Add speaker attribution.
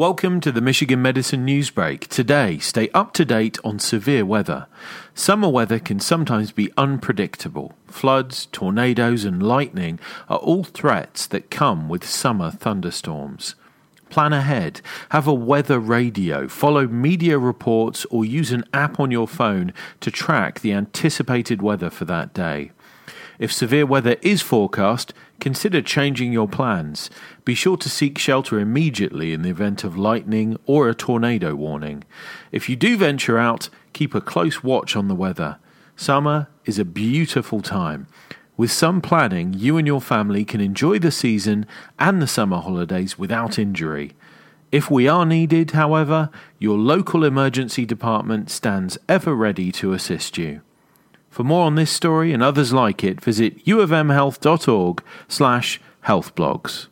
Speaker 1: Welcome to the Michigan Medicine Newsbreak. Today, stay up to date on severe weather. Summer weather can sometimes be unpredictable. Floods, tornadoes, and lightning are all threats that come with summer thunderstorms. Plan ahead, have a weather radio, follow media reports, or use an app on your phone to track the anticipated weather for that day. If severe weather is forecast, consider changing your plans. Be sure to seek shelter immediately in the event of lightning or a tornado warning. If you do venture out, keep a close watch on the weather. Summer is a beautiful time. With some planning, you and your family can enjoy the season and the summer holidays without injury. If we are needed, however, your local emergency department stands ever ready to assist you. For more on this story and others like it, visit uofmhealth.org slash healthblogs.